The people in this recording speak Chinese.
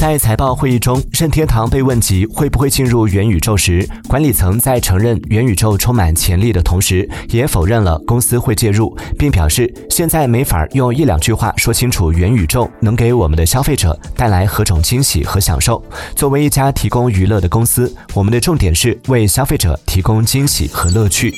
在财报会议中任天堂被问及会不会进入元宇宙时管理层在承认元宇宙充满潜力的同时也否认了公司会介入并表示现在没法用一两句话说清楚元宇宙能给我们的消费者带来何种惊喜和享受。作为一家提供娱乐的公司我们的重点是为消费者提供惊喜和乐趣。